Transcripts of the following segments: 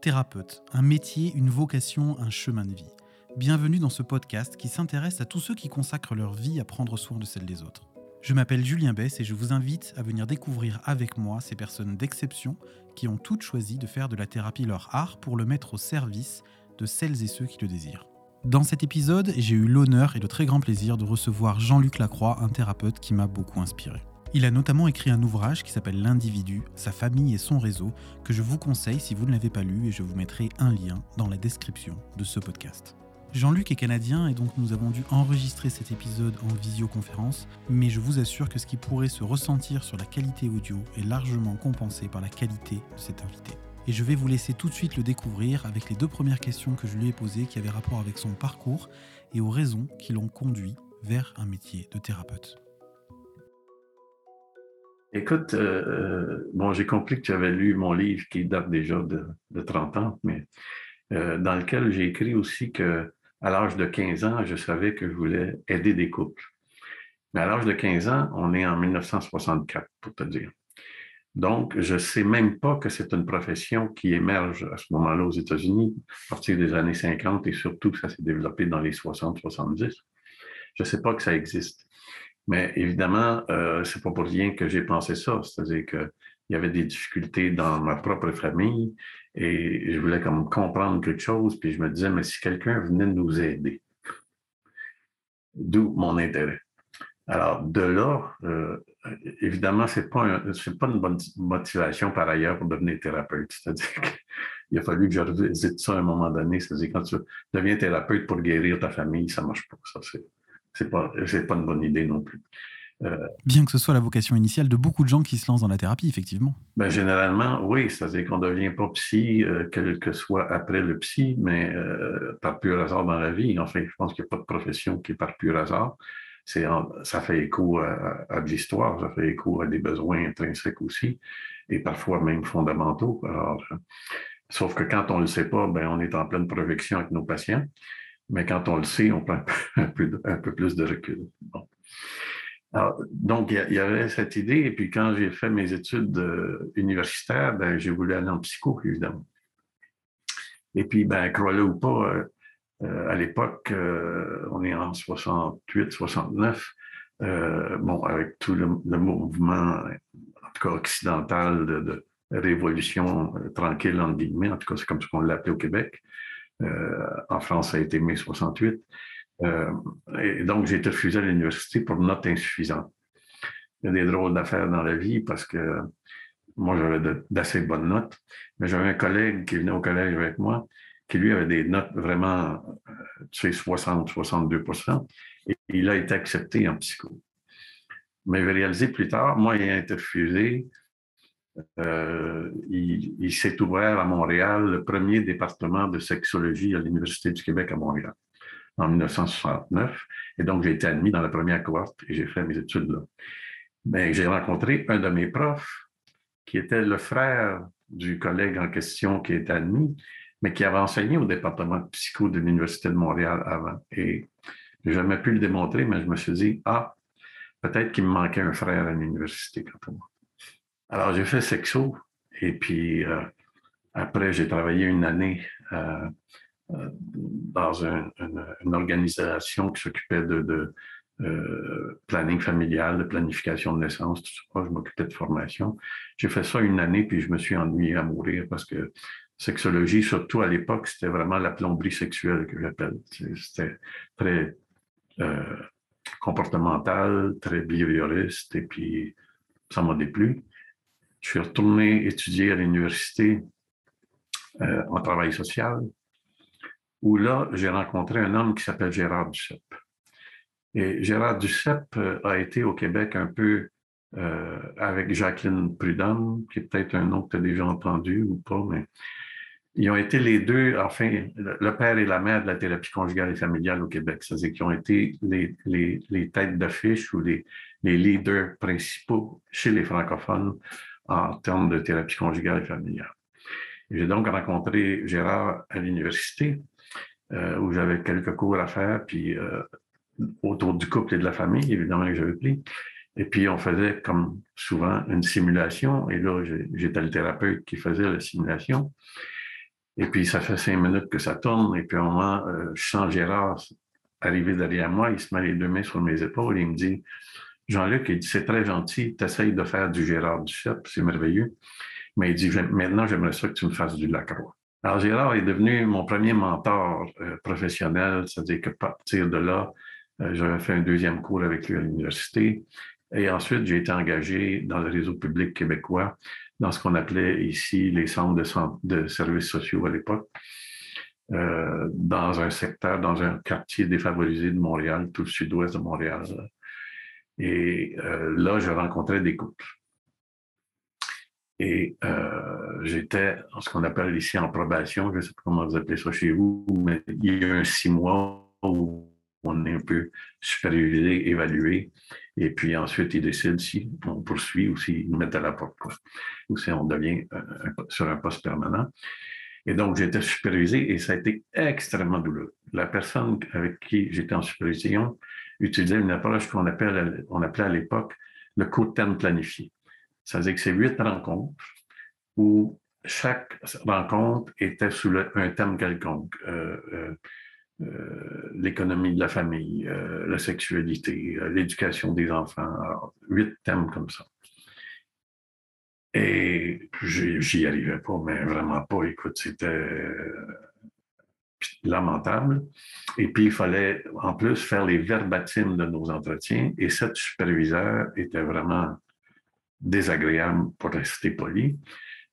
Thérapeute, un métier, une vocation, un chemin de vie. Bienvenue dans ce podcast qui s'intéresse à tous ceux qui consacrent leur vie à prendre soin de celle des autres. Je m'appelle Julien Bess et je vous invite à venir découvrir avec moi ces personnes d'exception qui ont toutes choisi de faire de la thérapie leur art pour le mettre au service de celles et ceux qui le désirent. Dans cet épisode, j'ai eu l'honneur et le très grand plaisir de recevoir Jean-Luc Lacroix, un thérapeute qui m'a beaucoup inspiré. Il a notamment écrit un ouvrage qui s'appelle L'individu, sa famille et son réseau, que je vous conseille si vous ne l'avez pas lu et je vous mettrai un lien dans la description de ce podcast. Jean-Luc est canadien et donc nous avons dû enregistrer cet épisode en visioconférence, mais je vous assure que ce qui pourrait se ressentir sur la qualité audio est largement compensé par la qualité de cet invité. Et je vais vous laisser tout de suite le découvrir avec les deux premières questions que je lui ai posées qui avaient rapport avec son parcours et aux raisons qui l'ont conduit vers un métier de thérapeute. Écoute, euh, euh, bon, j'ai compris que tu avais lu mon livre qui date déjà de, de 30 ans, mais euh, dans lequel j'ai écrit aussi que à l'âge de 15 ans, je savais que je voulais aider des couples. Mais à l'âge de 15 ans, on est en 1964, pour te dire. Donc, je ne sais même pas que c'est une profession qui émerge à ce moment-là aux États-Unis, à partir des années 50, et surtout que ça s'est développé dans les 60-70. Je ne sais pas que ça existe. Mais évidemment, euh, c'est pas pour rien que j'ai pensé ça. C'est-à-dire qu'il y avait des difficultés dans ma propre famille et je voulais comme comprendre quelque chose, puis je me disais, mais si quelqu'un venait nous aider, d'où mon intérêt? Alors, de là, euh, évidemment, ce n'est pas, pas une bonne motivation par ailleurs pour devenir thérapeute. C'est-à-dire qu'il a fallu que je revisite ça à un moment donné. C'est-à-dire quand tu deviens thérapeute pour guérir ta famille, ça ne marche pas. Ça, c'est pas, pas une bonne idée non plus. Euh, Bien que ce soit la vocation initiale de beaucoup de gens qui se lancent dans la thérapie, effectivement. Ben, généralement, oui, c'est-à-dire qu'on ne devient pas psy, euh, quel que soit après le psy, mais euh, par pur hasard dans la vie. Enfin, je pense qu'il n'y a pas de profession qui est par pur hasard. C'est ça fait écho à, à, de l'histoire, ça fait écho à des besoins intrinsèques aussi, et parfois même fondamentaux. Alors, sauf que quand on ne le sait pas, ben, on est en pleine projection avec nos patients. Mais quand on le sait, on prend un peu, plus de recul. donc, il y, avait cette idée. Et puis, quand j'ai fait mes études euh, universitaires, ben, j'ai voulu aller en psycho, évidemment. Et puis, ben, croyez-le ou pas, euh, euh, à l'époque, on est en 68, 69, bon, avec tout le, mouvement, en tout cas occidental, de, révolution tranquille, entre guillemets, en tout cas, c'est comme ça qu'on l'appelait au Québec. Euh, en France, ça a été mai 68. Euh, et donc, j'ai été refusé à l'université pour note insuffisante. Il y a des drôles d'affaires dans la vie parce que moi, j'avais d'assez bonnes notes, mais j'avais un collègue qui venait au collège avec moi qui, lui, avait des notes vraiment, euh, tu sais, 60, 62% et il a été accepté en psycho. Mais j'ai réalisé plus tard, moi, il a été refusé euh, il, s'est ouvert à Montréal le premier département de sexologie à l'Université du Québec à Montréal en 1969. Et donc, j'ai été admis dans la première cohorte et j'ai fait mes études là. Mais j'ai rencontré un de mes profs qui était le frère du collègue en question qui est admis, mais qui avait enseigné au département de psycho de l'Université de Montréal avant. Et j'ai jamais pu le démontrer, mais je me suis dit, ah, peut-être qu'il me manquait un frère à l'université quand moi. Alors, j'ai fait sexo et puis euh, après, j'ai travaillé une année euh, euh, dans une, organisation qui s'occupait de, planning familial, de planification de naissance. Je m'occupais de formation. J'ai fait ça une année, puis je me suis ennuyé à mourir parce que sexologie, surtout à l'époque, c'était vraiment la plomberie sexuelle que j'appelle. C'était très comportemental, très behavioriste, et puis ça m'a déplu. Je suis retourné étudier à l'université euh, en travail social, où là, j'ai rencontré un homme qui s'appelle Gérard Duceppe. Et Gérard Duceppe euh, a été au Québec un peu euh, avec Jacqueline Prudhomme, qui est peut-être un nom que tu as déjà entendu ou pas, mais ils ont été les deux, enfin, le père et la mère de la thérapie conjugale et familiale au Québec. C'est-à-dire qu'ils ont été les, têtes d'affiche ou les leaders principaux chez les francophones en termes de thérapie conjugale et familiale. J'ai donc rencontré Gérard à l'université, euh, où j'avais quelques cours à faire, puis euh, autour du couple et de la famille, évidemment, que j'avais pris. Et puis, on faisait, comme souvent, une simulation. Et là, j'étais le thérapeute qui faisait la simulation. Et puis, ça fait cinq minutes que ça tourne. Et puis, à un moment, euh, je sens Gérard arriver derrière moi. Il se met les deux mains sur mes épaules et il me dit Jean-Luc, il dit c'est très gentil, tu essayes de faire du Gérard Duceppe, c'est merveilleux. Mais il dit maintenant, j'aimerais ça que tu me fasses du Lacroix. Alors, Gérard est devenu mon premier mentor euh, professionnel, c'est-à-dire que partir de là, euh, j'avais fait un deuxième cours avec lui à l'université. Et ensuite, j'ai été engagé dans le réseau public québécois, dans ce qu'on appelait ici les centres de, services sociaux à l'époque, euh, dans un secteur, dans un quartier défavorisé de Montréal, tout le sud-ouest de Montréal. Et euh, là, je rencontrais des couples. Et euh, j'étais en ce qu'on appelle ici en probation, je ne sais pas comment vous appelez ça chez vous, mais il y a un six mois où on est un peu supervisé, évalué, et puis ensuite ils décident si on poursuit ou s'ils nous mettent à la porte, ou si on devient euh, sur un poste permanent. Et donc j'étais supervisé et ça a été extrêmement douloureux. La personne avec qui j'étais en supervision utilisait une approche qu'on appelait à l'époque le co-terme planifié. Ça veut dire que c'est huit rencontres où chaque rencontre était sous un thème quelconque. Euh, euh, euh, l'économie de la famille, la sexualité, l'éducation des enfants. huit thèmes comme ça. Et j'y arrivais pas, mais vraiment pas. Écoute, c'était lamentable. Et puis, il fallait en plus faire les verbatims de nos entretiens. Et cette superviseur était vraiment désagréable pour rester poli.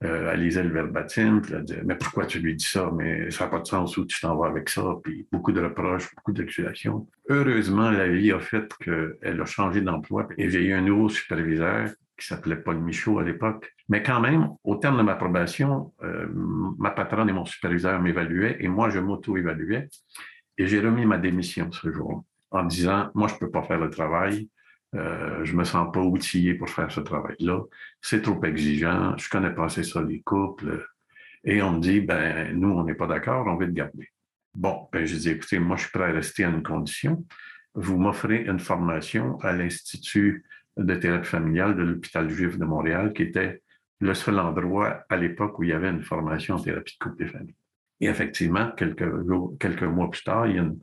Euh, elle lisait le verbatim, puis elle disait Mais pourquoi tu lui dis ça? Mais ça n'a pas de sens où tu t'en vas avec ça. Puis beaucoup de reproches, beaucoup d'accusations. Heureusement, la vie a fait qu'elle a changé d'emploi et j'ai eu un nouveau superviseur qui s'appelait Paul Michaud à l'époque. Mais quand même, au terme de ma probation, euh, ma patronne et mon superviseur m'évaluaient et moi, je m'auto-évaluais. Et j'ai remis ma démission ce jour en disant Moi, je ne peux pas faire le travail. Euh, je me sens pas outillé pour faire ce travail-là. C'est trop exigeant. Je connais pas assez ça, les couples. Et on me dit, ben, nous, on n'est pas d'accord, on veut te garder. Bon, ben, je dis, écoutez, moi, je suis prêt à rester à une condition. Vous m'offrez une formation à l'Institut de thérapie familiale de l'Hôpital Juif de Montréal, qui était le seul endroit à l'époque où il y avait une formation en thérapie de couple et famille. Et effectivement, quelques, quelques mois plus tard, il y a une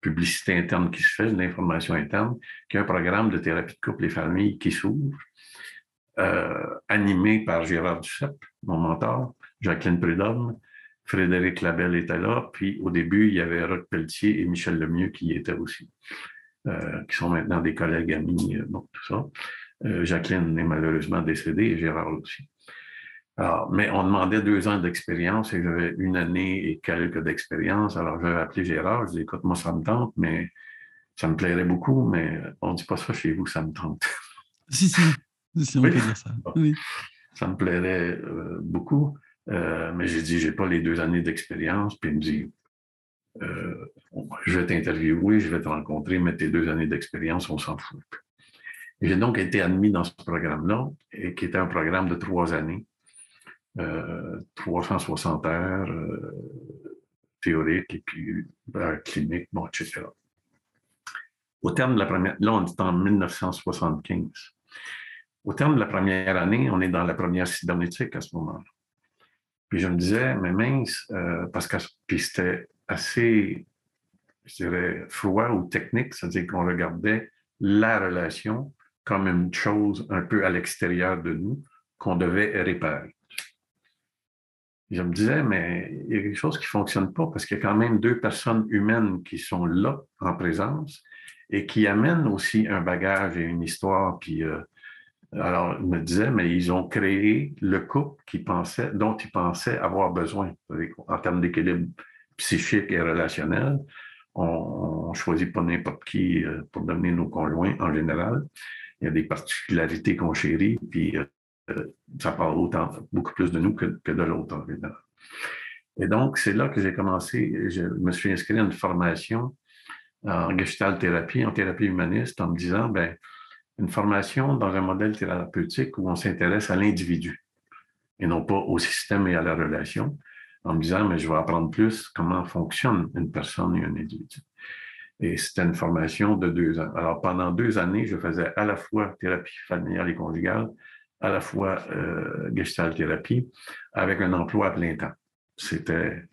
publicité interne qui se fait, de l'information interne, qui est un programme de thérapie de couple et famille qui s'ouvre, euh, animé par Gérard Duceppe, mon mentor, Jacqueline Prudhomme, Frédéric Labelle était là, puis au début, il y avait Roch Pelletier et Michel Lemieux qui y étaient aussi, qui sont maintenant des collègues amis, euh, tout ça. Jacqueline est malheureusement décédée et Gérard aussi. Alors, mais on demandait deux ans d'expérience et j'avais une année et quelques d'expérience. Alors, j'avais appelé Gérard, je lui ai dit, écoute, moi, ça me tente, mais ça me plairait beaucoup, mais on ne dit pas ça chez vous, ça me tente. Si, si, si on peut dire ça. Oui. Ça me plairait euh, beaucoup, euh, mais j'ai dit, j'ai pas les deux années d'expérience. Puis il me dit, euh, je vais t'interviewer, je vais te rencontrer, mais tes deux années d'expérience, on s'en fout. J'ai donc été admis dans ce programme-là, et qui était un programme de trois années 360 euh, heures euh, théoriques et puis euh, cliniques, bon, etc. Au terme de la première, là, on est en 1975. Au terme de la première année, on est dans la première cybernétique à ce moment-là. Puis je me disais, mais mince, parce que c'était assez, je dirais, froid ou technique, c'est-à-dire qu'on regardait la relation comme une chose un peu à l'extérieur de nous qu'on devait réparer je me disais, mais il y a quelque chose qui ne fonctionne pas parce qu'il y a quand même deux personnes humaines qui sont là en présence et qui amènent aussi un bagage et une histoire. Puis, euh, alors, je me disais, mais ils ont créé le couple dont ils pensaient avoir besoin en termes d'équilibre psychique et relationnel. On, ne choisit pas n'importe qui euh, pour devenir nos conjoints en général. Il y a des particularités qu'on chérit, puis euh, euh, ça parle autant, beaucoup plus de nous que, de l'autre, évidemment. Et donc, c'est là que j'ai commencé, je me suis inscrit à une formation en gestalt thérapie, en thérapie humaniste, en me disant, ben, une formation dans un modèle thérapeutique où on s'intéresse à l'individu et non pas au système et à la relation, en me disant, mais je vais apprendre plus comment fonctionne une personne et un individu. Et c'était une formation de deux ans. Alors, pendant deux années, je faisais à la fois thérapie familiale et conjugale, à la fois euh, gestalt thérapie avec un emploi à plein temps. c'était,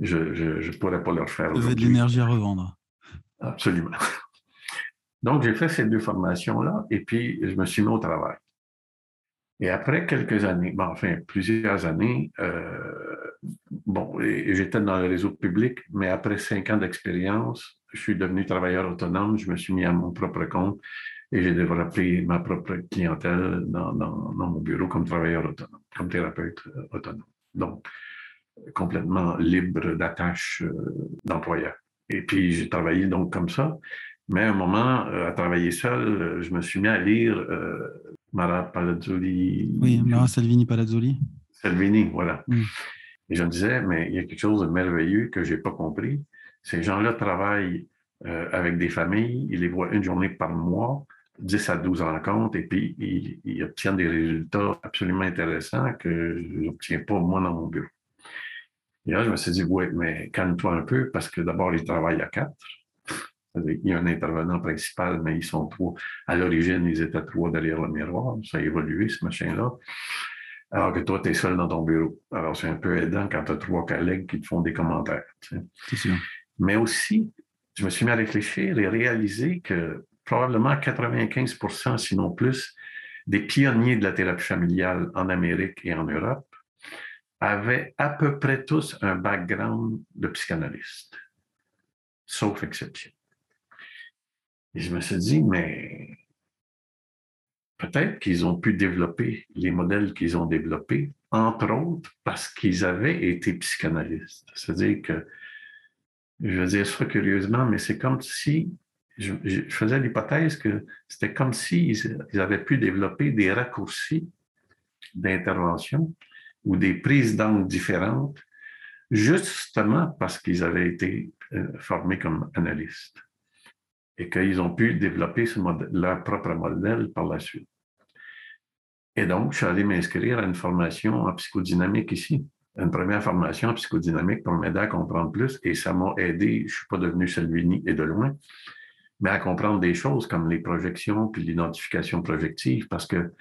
je ne pourrais pas leur faire. Vous avez de l'énergie à revendre. Absolument. Donc, j'ai fait ces deux formations-là et puis je me suis mis au travail. Et après quelques années, enfin plusieurs années, euh, bon, j'étais dans le réseau public, mais après cinq ans d'expérience, je suis devenu travailleur autonome, je me suis mis à mon propre compte et j'ai développé ma propre clientèle dans, mon bureau comme travailleur autonome, comme thérapeute euh, autonome. Donc, complètement libre d'attache euh, d'employeur. Et puis, j'ai travaillé donc comme ça. Mais à un moment, à travailler seul, je me suis mis à lire Mara Palazzoli. Oui, Mara Salvini Palazzoli. Salvini, voilà. Mm. Et je me disais, mais il y a quelque chose de merveilleux que je n'ai pas compris. Ces gens-là travaillent euh, avec des familles, ils les voient une journée par mois, 10 à 12 rencontres, et puis ils, obtiennent des résultats absolument intéressants que je n'obtiens pas moi dans mon bureau. Et là, je me suis dit, oui, mais calme-toi un peu, parce que d'abord, ils travaillent à quatre. Il y a un intervenant principal, mais ils sont trois. À l'origine, ils étaient trois derrière le miroir. Ça a évolué, ce machin-là. Alors que toi, tu es seul dans ton bureau. Alors, c'est un peu aidant quand tu as trois collègues qui te font des commentaires. Sûr. Mais aussi, je me suis mis à réfléchir et réaliser que probablement 95% sinon plus, des pionniers de la thérapie familiale en Amérique et en Europe avaient à peu près tous un background de psychanalyste, sauf exception. Et je me suis dit, mais peut-être qu'ils ont pu développer les modèles qu'ils ont développés, entre autres parce qu'ils avaient été psychanalystes. C'est-à-dire que, je vais dire ça curieusement, mais c'est comme si, je, faisais l'hypothèse que c'était comme s'ils ils avaient pu développer des raccourcis d'intervention ou des prises d'angle différentes, justement parce qu'ils avaient été euh, formés comme analystes et qu'ils ont pu développer leur propre modèle par la suite. Et donc, je suis allé m'inscrire à une formation en psychodynamique ici, une première formation en psychodynamique pour m'aider à comprendre plus, et ça m'a aidé, je ne suis pas devenu Salvini et de loin, mais à comprendre des choses comme les projections puis l'identification projective, parce que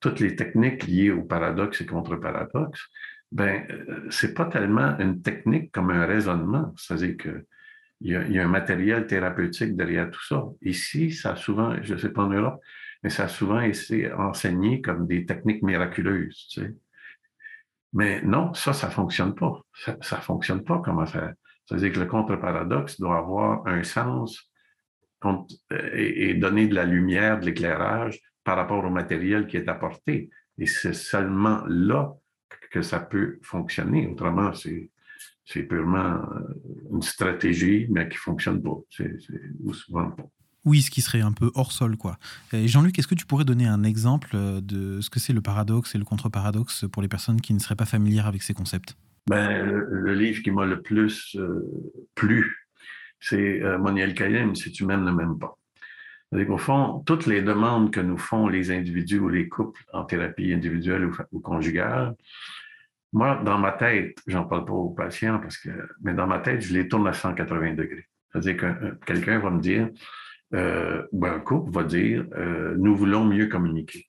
toutes les techniques liées au paradoxe et contre-paradoxe, ben, euh, c'est pas tellement une technique comme un raisonnement. C'est-à-dire que il y, a, un matériel thérapeutique derrière tout ça. Ici, ça a souvent, je ne sais pas en Europe, mais ça a souvent été enseigné comme des techniques miraculeuses. Mais non, ça, ça ne fonctionne pas. Ça ne fonctionne pas comment faire. C'est-à-dire que le contre-paradoxe doit avoir un sens et, donner de la lumière, de l'éclairage par rapport au matériel qui est apporté. Et c'est seulement là que ça peut fonctionner. Autrement, c'est purement euh, une stratégie, mais qui ne fonctionne pas. C'est, souvent pas. Oui, ce qui serait un peu hors sol, quoi. Jean-Luc, est-ce que tu pourrais donner un exemple de ce que c'est le paradoxe et le contre-paradoxe pour les personnes qui ne seraient pas familières avec ces concepts? Ben, le, livre qui m'a le plus euh, plu, c'est euh, Moniel Kayem, Si tu m'aimes, ne m'aimes pas. Au fond, toutes les demandes que nous font les individus ou les couples en thérapie individuelle ou, ou conjugale, moi, dans ma tête, j'en parle pas aux patients parce que, mais dans ma tête, je les tourne à 180 degrés. C'est-à-dire que euh, quelqu'un va me dire, euh, ou un couple va dire, euh, nous voulons mieux communiquer.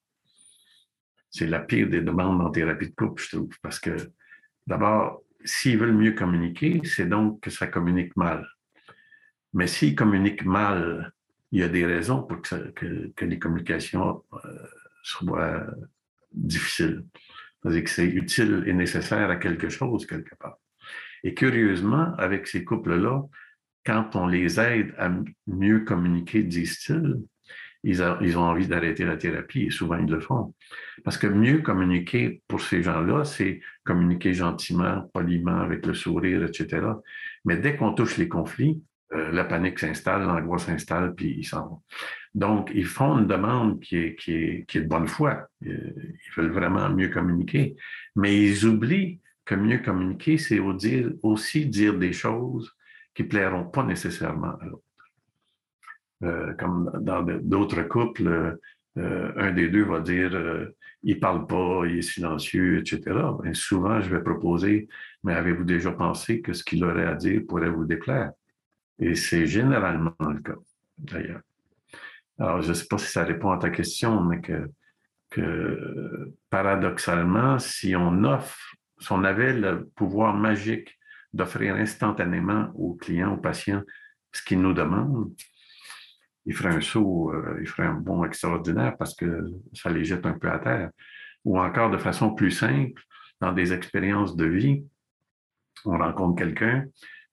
C'est la pire des demandes en thérapie de couple, je trouve, parce que d'abord, s'ils veulent mieux communiquer, c'est donc que ça communique mal. Mais s'ils communiquent mal, il y a des raisons pour que, que les communications soient difficiles. C'est-à-dire que c'est utile et nécessaire à quelque chose quelque part. Et curieusement, avec ces couples-là, quand on les aide à mieux communiquer, disent-ils, ils, ont envie d'arrêter la thérapie et souvent ils le font. Parce que mieux communiquer pour ces gens-là, c'est communiquer gentiment, poliment, avec le sourire, etc. Mais dès qu'on touche les conflits, euh, la panique s'installe, l'angoisse s'installe, puis ils s'en vont. Donc, ils font une demande qui est, de bonne foi. Euh, ils veulent vraiment mieux communiquer. Mais ils oublient que mieux communiquer, c'est aussi dire des choses qui plairont pas nécessairement à l'autre. Euh, comme dans d'autres couples, un des deux va dire il parle pas, il est silencieux, etc. Ben, souvent, je vais proposer mais avez-vous déjà pensé que ce qu'il aurait à dire pourrait vous déplaire? Et c'est généralement le cas, d'ailleurs. Alors, je ne sais pas si ça répond à ta question, mais que, paradoxalement, si on offre si on avait le pouvoir magique d'offrir instantanément aux clients, aux patients, ce qu'ils nous demandent, ils feraient un saut, euh, ils feraient un bond extraordinaire parce que ça les jette un peu à terre. Ou encore de façon plus simple, dans des expériences de vie, on rencontre quelqu'un,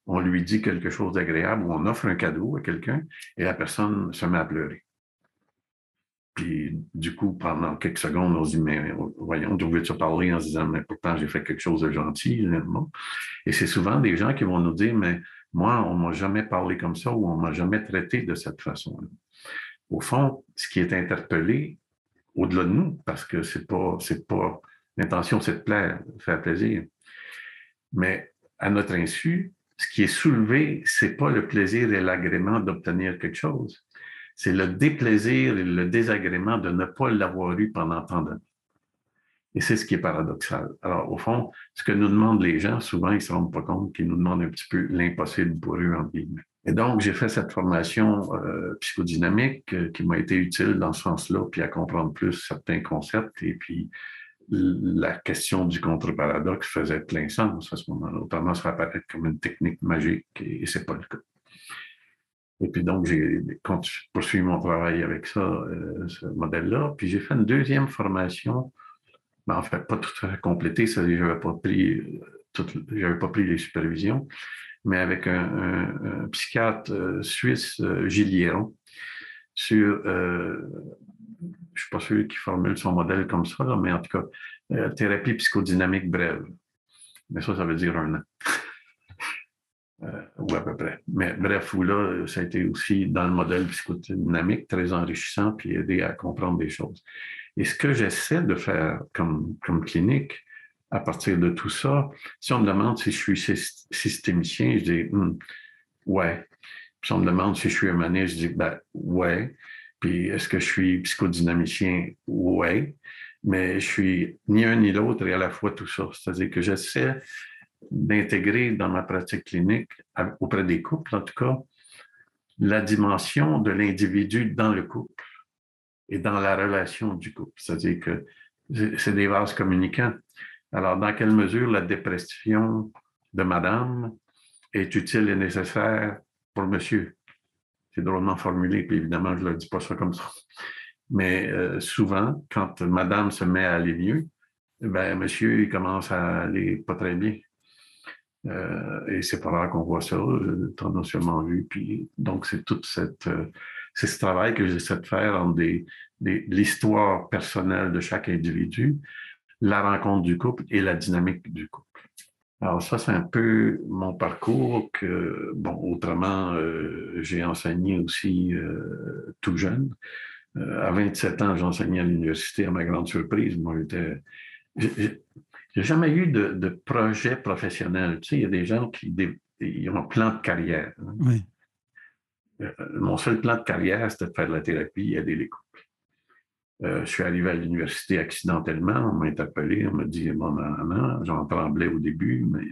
on lui dit quelque chose d'agréable ou on offre un cadeau à quelqu'un et la personne se met à pleurer. Du coup, pendant quelques secondes, on se dit, mais voyons, d'où veux-tu parler en se disant, mais pourtant, j'ai fait quelque chose de gentil. Et c'est souvent des gens qui vont nous dire, mais moi, on ne m'a jamais parlé comme ça ou on m'a jamais traité de cette façon-là. Au fond, ce qui est interpellé, au-delà de nous, parce que pas, pas, l'intention, c'est de plaire, de faire plaisir. Mais à notre insu, ce qui est soulevé, c'est pas le plaisir et l'agrément d'obtenir quelque chose c'est le déplaisir et le désagrément de ne pas l'avoir eu pendant tant d'années. Et c'est ce qui est paradoxal. Alors, au fond, ce que nous demandent les gens, souvent, ils ne se rendent pas compte qu'ils nous demandent un petit peu l'impossible pour eux, en guillemets. Et donc, j'ai fait cette formation euh, psychodynamique euh, qui m'a été utile dans ce sens-là, puis à comprendre plus certains concepts. Et puis, la question du contre-paradoxe faisait plein sens à ce moment-là. Autrement, ça apparaît comme une technique magique, et ce n'est pas le cas. Et puis donc, j'ai poursuivi mon travail avec ça, euh, ce modèle-là. Puis j'ai fait une deuxième formation, mais en fait, pas tout à fait complétée, je n'avais pas, pris pas pris les supervisions, mais avec un, psychiatre euh, suisse, euh, sur, je ne suis pas sûr qu'il formule son modèle comme ça, mais en tout cas, thérapie psychodynamique brève. Mais ça, ça veut dire un an. Euh, ou à peu près. Mais bref, là, ça a été aussi dans le modèle psychodynamique très enrichissant puis aider à comprendre des choses. Et ce que j'essaie de faire comme, comme clinique, à partir de tout ça, si on me demande si je suis systémicien, je dis hmm, ouais. si on me demande si je suis humaniste, je dis ben ouais. Puis est-ce que je suis psychodynamicien? Ouais. Mais je suis ni un ni l'autre et à la fois tout ça. C'est-à-dire que j'essaie d'intégrer dans ma pratique clinique, auprès des couples en tout cas, la dimension de l'individu dans le couple et dans la relation du couple. C'est-à-dire que c'est des vases communicants. Alors, dans quelle mesure la dépression de madame est utile et nécessaire pour monsieur? C'est drôlement formulé, puis évidemment, je ne le dis pas ça comme ça. Mais euh, souvent, quand madame se met à aller mieux, ben, monsieur, il commence à aller pas très bien. Euh, et c'est pas rare qu'on voit ça, tendanciellement vu. Puis, donc, c'est toute cette, euh, c'est ce travail que j'essaie de faire entre des, l'histoire personnelle de chaque individu, la rencontre du couple et la dynamique du couple. Alors ça, c'est un peu mon parcours que, bon, autrement, euh, j'ai enseigné aussi tout jeune. à 27 ans, j'enseignais à l'université, à ma grande surprise. Moi, j'étais j'ai jamais eu de, projet professionnel. Tu sais, il y a des gens qui ont un plan de carrière. Hein. Oui. Euh, mon seul plan de carrière, c'était de faire de la thérapie et aider les couples. Euh, je suis arrivé à l'université accidentellement, on m'a interpellé, on m'a dit bon, non, non, j'en tremblais au début, mais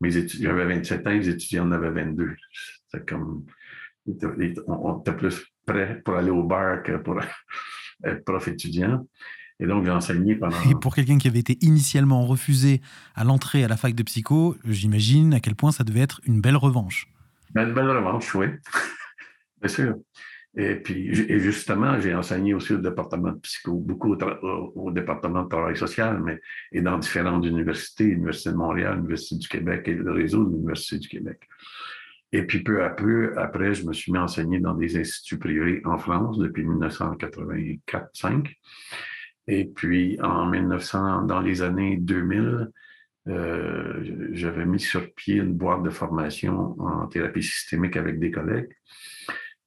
mes étudiants, j'avais 27 ans, les étudiants en avaient 22. C'était comme, on était plus prêt pour aller au bar que pour être prof étudiant. Et donc, j'ai enseigné pendant. Et pour quelqu'un qui avait été initialement refusé à l'entrée à la fac de psycho, j'imagine à quel point ça devait être une belle revanche. Une belle revanche, oui. Bien sûr. Et puis, et justement, j'ai enseigné aussi au département de psycho, beaucoup au, département de travail social, mais et dans différentes universités, l'Université de Montréal, l'Université du Québec et le réseau de l'Université du Québec. Et puis, peu à peu, après, je me suis mis à enseigner dans des instituts privés en France depuis 1984-5. Et puis, en 1900, dans les années 2000, euh, j'avais mis sur pied une boîte de formation en thérapie systémique avec des collègues.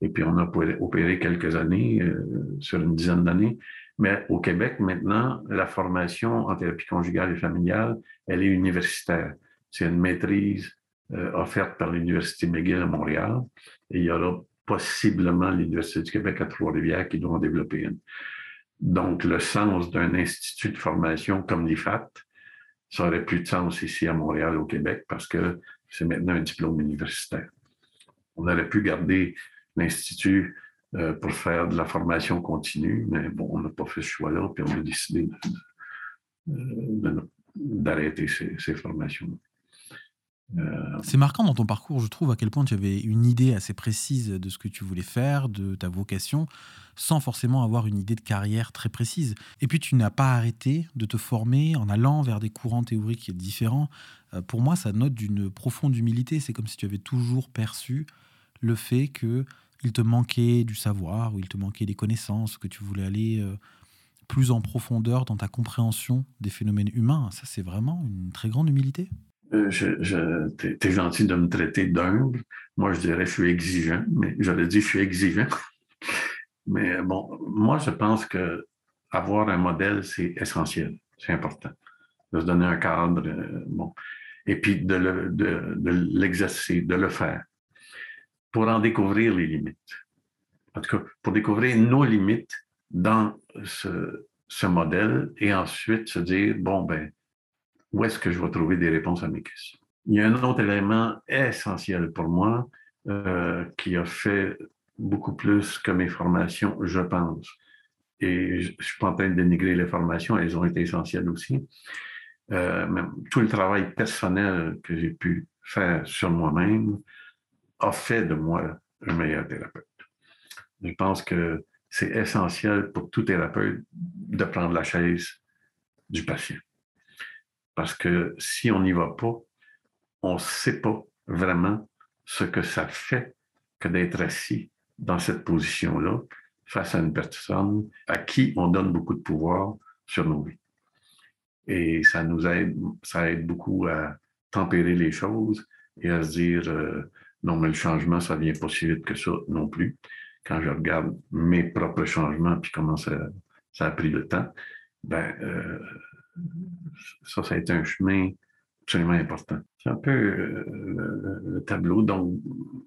Et puis, on a opéré quelques années, euh, sur une dizaine d'années. Mais au Québec, maintenant, la formation en thérapie conjugale et familiale, elle est universitaire. C'est une maîtrise euh, offerte par l'Université McGill à Montréal. Et il y aura possiblement l'Université du Québec à Trois-Rivières qui doit en développer une. Donc, le sens d'un institut de formation comme l'IFAT, ça aurait plus de sens ici à Montréal, au Québec, parce que c'est maintenant un diplôme universitaire. On aurait pu garder l'Institut euh, pour faire de la formation continue, mais bon, on n'a pas fait ce choix-là, puis on a décidé de, d'arrêter ces, formations. Euh, c'est marquant dans ton parcours, je trouve, à quel point tu avais une idée assez précise de ce que tu voulais faire, de ta vocation, sans forcément avoir une idée de carrière très précise. Et puis tu n'as pas arrêté de te former en allant vers des courants théoriques différents. Euh, pour moi, ça note d'une profonde humilité. C'est comme si tu avais toujours perçu le fait que il te manquait du savoir, ou il te manquait des connaissances, que tu voulais aller euh, plus en profondeur dans ta compréhension des phénomènes humains. Ça, c'est vraiment une très grande humilité. Euh, je, t'es, gentil de me traiter d'humble. Moi, je dirais je suis exigeant, mais j'aurais dit je suis exigeant. mais bon, moi, je pense que avoir un modèle, c'est essentiel, c'est important. De se donner un cadre, euh, bon, et puis de, de l'exercer, de le faire, pour en découvrir les limites. En tout cas, pour découvrir nos limites dans ce modèle et ensuite se dire, bon, ben, où est-ce que je vais trouver des réponses à mes questions? Il y a un autre élément essentiel pour moi euh, qui a fait beaucoup plus que mes formations, je pense. Et je ne suis pas en train de dénigrer les formations, elles ont été essentielles aussi. Euh, tout le travail personnel que j'ai pu faire sur moi-même a fait de moi un meilleur thérapeute. Je pense que c'est essentiel pour tout thérapeute de prendre la chaise du patient. Parce que si on n'y va pas, on ne sait pas vraiment ce que ça fait que d'être assis dans cette position-là face à une personne à qui on donne beaucoup de pouvoir sur nos vies. Et ça nous aide, ça aide beaucoup à tempérer les choses et à se dire euh, non, mais le changement, ça vient pas si vite que ça non plus quand je regarde mes propres changements puis comment ça, a pris le temps, ben, euh, ça, ça a été un chemin absolument important. C'est un peu euh, le, tableau, donc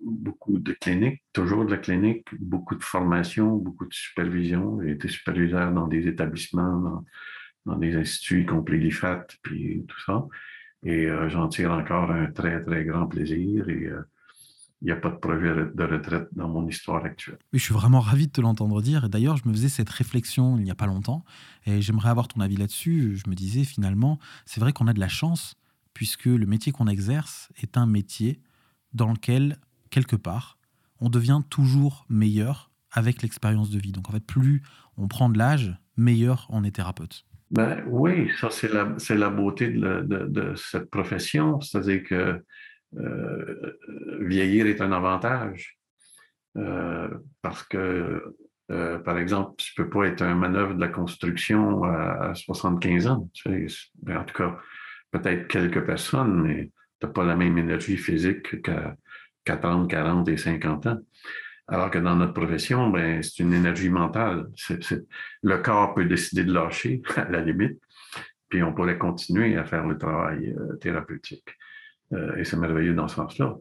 beaucoup de cliniques, toujours de la clinique, beaucoup de formation, beaucoup de supervision. J'ai été superviseur dans des établissements, dans, des instituts, y compris l'IFAT, puis tout ça. Et euh, j'en tire encore un très, très grand plaisir. Et il n'y a pas de projet de retraite dans mon histoire actuelle. Oui, je suis vraiment ravi de te l'entendre dire. D'ailleurs, je me faisais cette réflexion il n'y a pas longtemps et j'aimerais avoir ton avis là-dessus. Je me disais finalement, c'est vrai qu'on a de la chance puisque le métier qu'on exerce est un métier dans lequel, quelque part, on devient toujours meilleur avec l'expérience de vie. Donc en fait, plus on prend de l'âge, meilleur on est thérapeute. Ben, oui, ça c'est la, la, beauté de, de cette profession. C'est-à-dire que euh, vieillir est un avantage. Euh, parce que, euh, par exemple, tu peux pas être un manœuvre de la construction à, 75 ans. Ben, en tout cas, peut-être quelques personnes, mais tu n'as pas la même énergie physique qu'à 30, 40 et 50 ans. Alors que dans notre profession, ben, c'est une énergie mentale. le corps peut décider de lâcher, à la limite, puis on pourrait continuer à faire le travail thérapeutique. Euh, et c'est merveilleux dans ce sens-là.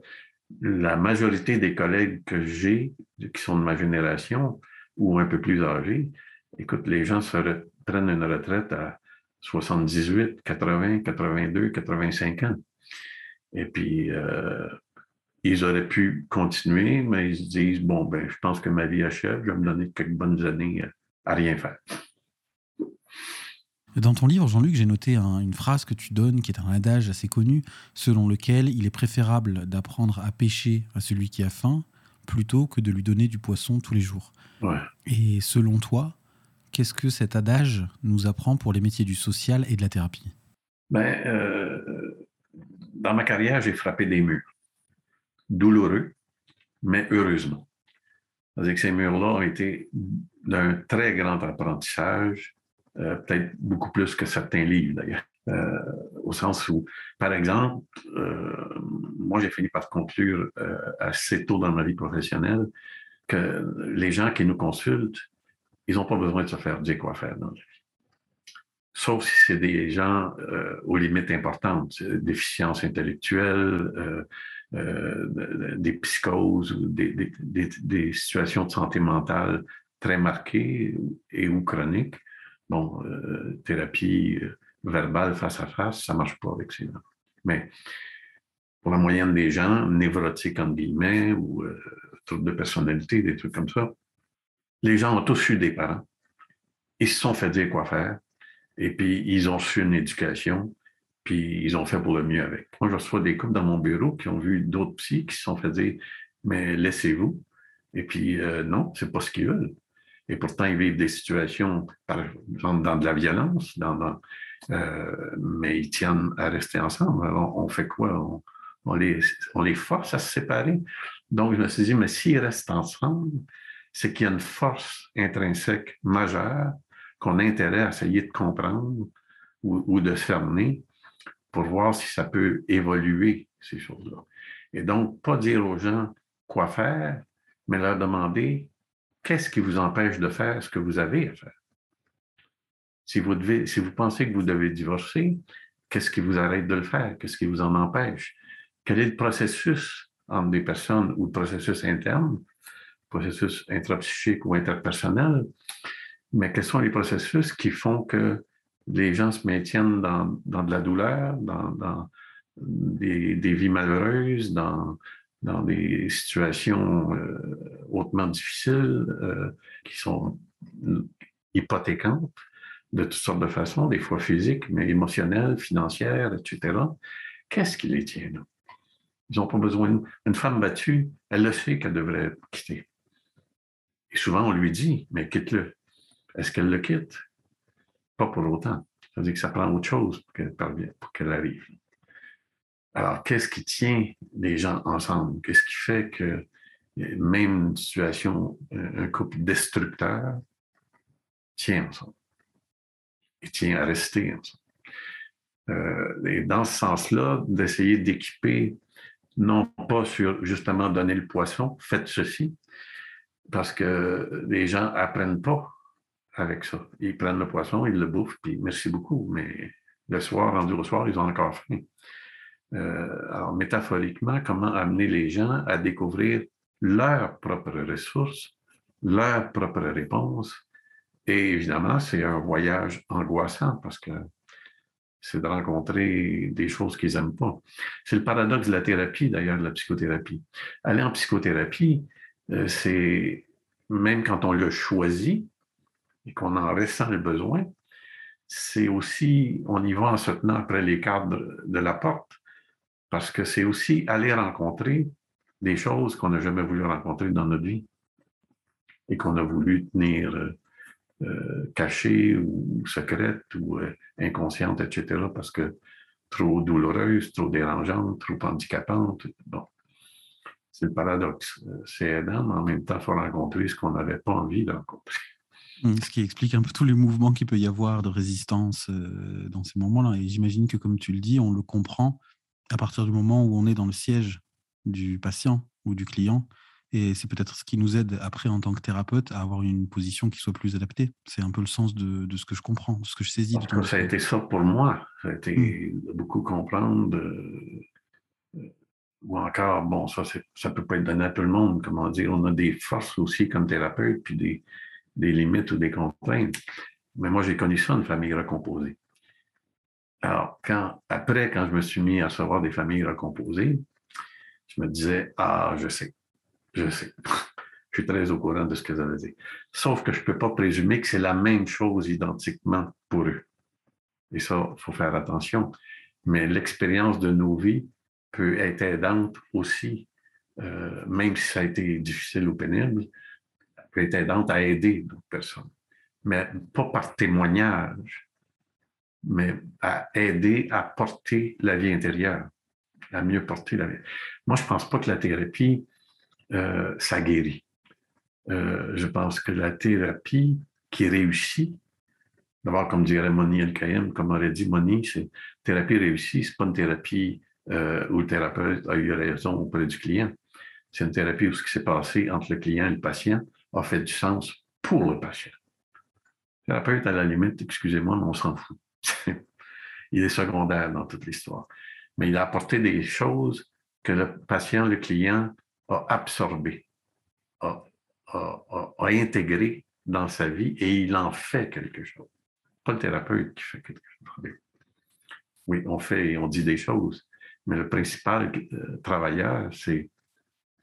La majorité des collègues que j'ai, qui sont de ma génération ou un peu plus âgés, écoute, les gens se prennent une retraite à 78, 80, 82, 85 ans. Et puis, euh, ils auraient pu continuer, mais ils se disent, bon, ben, je pense que ma vie achève, je vais me donner quelques bonnes années à rien faire. Dans ton livre, Jean-Luc, j'ai noté une phrase que tu donnes, qui est un adage assez connu, selon lequel il est préférable d'apprendre à pêcher à celui qui a faim plutôt que de lui donner du poisson tous les jours. Et selon toi, qu'est-ce que cet adage nous apprend pour les métiers du social et de la thérapie? Ben, euh, Dans ma carrière, j'ai frappé des murs. Douloureux, mais heureusement. C'est-à-dire que ces murs-là ont été d'un très grand apprentissage euh, peut-être beaucoup plus que certains livres d'ailleurs. Euh, au sens où, par exemple, euh, moi j'ai fini par conclure assez tôt dans ma vie professionnelle que les gens qui nous consultent, ils n'ont pas besoin de se faire dire quoi faire dans la vie. Sauf si c'est des gens aux limites importantes, déficiences intellectuelles, des psychoses ou des, des, situations de santé mentale très marquées et ou chroniques. Bon, euh, thérapie euh, verbale face à face, ça ne marche pas avec ces gens. Mais pour la moyenne des gens, névrotiques entre guillemets, ou euh, troubles de personnalité, des trucs comme ça, les gens ont tous eu des parents. Ils se sont fait dire quoi faire. Et puis, ils ont su une éducation. puis ils ont fait pour le mieux avec. Moi, je reçois des couples dans mon bureau qui ont vu d'autres psys qui se sont fait dire Mais laissez-vous. Et puis, euh, non, c'est pas ce qu'ils veulent. Et pourtant, ils vivent des situations, par exemple, dans de la violence, euh, mais ils tiennent à rester ensemble. Alors, on fait quoi? On, les, on les force à se séparer. Donc, je me suis dit, mais s'ils restent ensemble, c'est qu'il y a une force intrinsèque majeure qu'on a intérêt à essayer de comprendre ou, ou de cerner pour voir si ça peut évoluer, ces choses-là. Et donc, pas dire aux gens quoi faire, mais leur demander qu'est-ce qui vous empêche de faire ce que vous avez à faire? Si vous, pensez que vous devez divorcer, qu'est-ce qui vous arrête de le faire? Qu'est-ce qui vous en empêche? Quel est le processus entre des personnes ou le processus interne, processus intrapsychique ou interpersonnel? Mais quels sont les processus qui font que les gens se maintiennent dans, de la douleur, dans, dans des, des, vies malheureuses, dans, dans des situations euh, hautement difficiles euh, qui sont hypothécantes de toutes sortes de façons, des fois physiques, mais émotionnelles, financières, etc. Qu'est-ce qui les tient là? Ils n'ont pas besoin. Une femme battue, elle le sait qu'elle devrait quitter. Et souvent, on lui dit, mais quitte-le. Est-ce qu'elle le quitte? Pas pour autant. Ça veut dire que ça prend autre chose pour qu'elle pour qu'elle arrive. Alors, qu'est-ce qui tient les gens ensemble? Qu'est-ce qui fait que même une situation, un couple destructeur tient ensemble? Et tient à rester ensemble? Euh, et dans ce sens-là, d'essayer d'équiper, non pas sur justement donner le poisson, faites ceci, parce que les gens apprennent pas avec ça. Ils prennent le poisson, ils le bouffent, puis merci beaucoup, mais le soir, rendu au soir, ils ont encore faim. Euh, alors, métaphoriquement, comment amener les gens à découvrir leurs propres ressources, leurs propres réponses. Et évidemment, c'est un voyage angoissant parce que c'est de rencontrer des choses qu'ils n'aiment pas. C'est le paradoxe de la thérapie, d'ailleurs, de la psychothérapie. Aller en psychothérapie, euh, c'est même quand on le choisit, et qu'on en ressent le besoin, c'est aussi, on y va en se tenant après les cadres de la porte, parce que c'est aussi aller rencontrer des choses qu'on n'a jamais voulu rencontrer dans notre vie et qu'on a voulu tenir euh, euh cachées ou secrètes ou euh, inconscientes, etc., parce que trop douloureuses, trop dérangeantes, trop handicapantes. Bon, c'est le paradoxe. C'est aidant, mais en même temps, il faut rencontrer ce qu'on n'avait pas envie de rencontrer. Mmh, ce qui explique un peu tous les mouvements qu'il peut y avoir de résistance dans ces moments-là. Et j'imagine que, comme tu le dis, on le comprend à partir du moment où on est dans le siège du patient ou du client. Et c'est peut-être ce qui nous aide après en tant que thérapeute à avoir une position qui soit plus adaptée. C'est un peu le sens de, ce que je comprends, de ce que je saisis. ça a été ça pour moi. Ça a été mmh. beaucoup comprendre. Euh, ou encore, bon, ça, ça peut pas être donné à tout le monde. Comment dire, on a des forces aussi comme thérapeute, puis des, des limites ou des contraintes. Mais moi, j'ai connu ça, une famille recomposée. Alors, quand, après, quand je me suis mis à savoir des familles recomposées, je me disais, ah, je sais, je sais. je suis très au courant de ce que ça veut dire. Sauf que je ne peux pas présumer que c'est la même chose identiquement pour eux. Et ça, il faut faire attention. Mais l'expérience de nos vies peut être aidante aussi, euh, même si ça a été difficile ou pénible, peut être aidante à aider d'autres personnes. Mais pas par témoignage, mais à aider à porter la vie intérieure, à mieux porter la vie. Moi, je ne pense pas que la thérapie, euh, ça guérit. Euh, je pense que la thérapie qui réussit, d'abord, comme dirait Moni El-Kayem, comme aurait dit Moni, c'est thérapie réussie, c'est pas une thérapie euh, où le thérapeute a eu raison auprès du client. C'est une thérapie où ce qui s'est passé entre le client et le patient a fait du sens pour le patient. Le thérapeute, à la limite, excusez-moi, mais on s'en fout. il est secondaire dans toute l'histoire. Mais il a apporté des choses que le patient, le client, a absorbées, a, intégrées dans sa vie et il en fait quelque chose. Pas le thérapeute qui fait quelque chose. Oui, on fait et on dit des choses, mais le principal euh, travailleur, c'est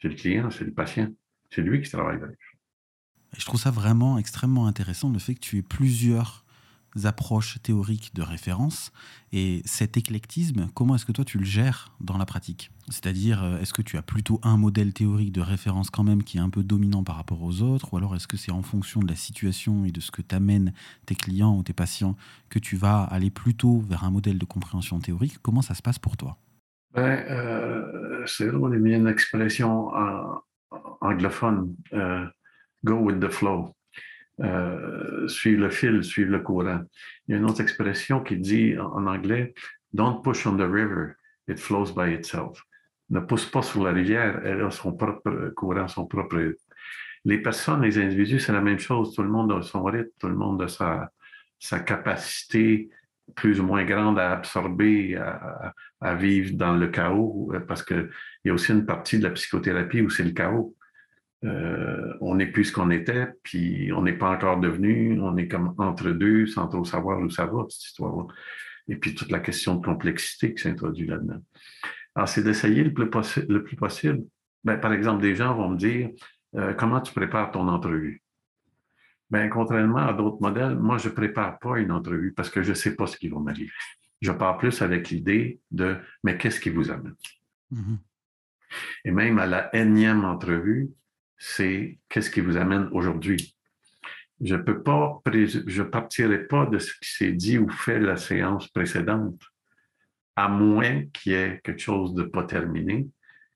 le client, c'est le patient. C'est lui qui travaille avec. je trouve ça vraiment extrêmement intéressant le fait que tu aies plusieurs approches théoriques de référence. Et cet éclectisme, comment est-ce que toi tu le gères dans la pratique? C'est-à-dire, euh, est-ce que tu as plutôt un modèle théorique de référence quand même qui est un peu dominant par rapport aux autres? Ou alors est-ce que c'est en fonction de la situation et de ce que t'amènent tes clients ou tes patients que tu vas aller plutôt vers un modèle de compréhension théorique? Comment ça se passe pour toi? Ben, euh, C'est a une expression anglophone, euh, go with the flow. Euh, suivre le fil, suivre le courant. Il y a une autre expression qui dit en anglais Don't push on the river, it flows by itself. Ne pousse pas sur la rivière, elle a son propre courant, son propre. Les personnes, les individus, c'est la même chose. Tout le monde a son rythme, tout le monde a sa, sa capacité plus ou moins grande à absorber, à, à vivre dans le chaos, parce qu'il y a aussi une partie de la psychothérapie où c'est le chaos. Euh, on n'est plus ce qu'on était, puis on n'est pas encore devenu, on est comme entre deux sans trop savoir où ça va, cette histoire-là. Et puis toute la question de complexité qui s'introduit là-dedans. Alors, c'est d'essayer le plus, le plus possible. Ben, par exemple, des gens vont me dire euh, comment tu prépares ton entrevue? Ben, contrairement à d'autres modèles, moi, je ne prépare pas une entrevue parce que je ne sais pas ce qui va m'arriver. Je pars plus avec l'idée de mais qu'est-ce qui vous amène? Mm-hmm. Et même à la énième entrevue, c'est qu'est-ce qui vous amène aujourd'hui. Je peux pas, je partirai pas de ce qui s'est dit ou fait la séance précédente, à moins qu'il y ait quelque chose de pas terminé,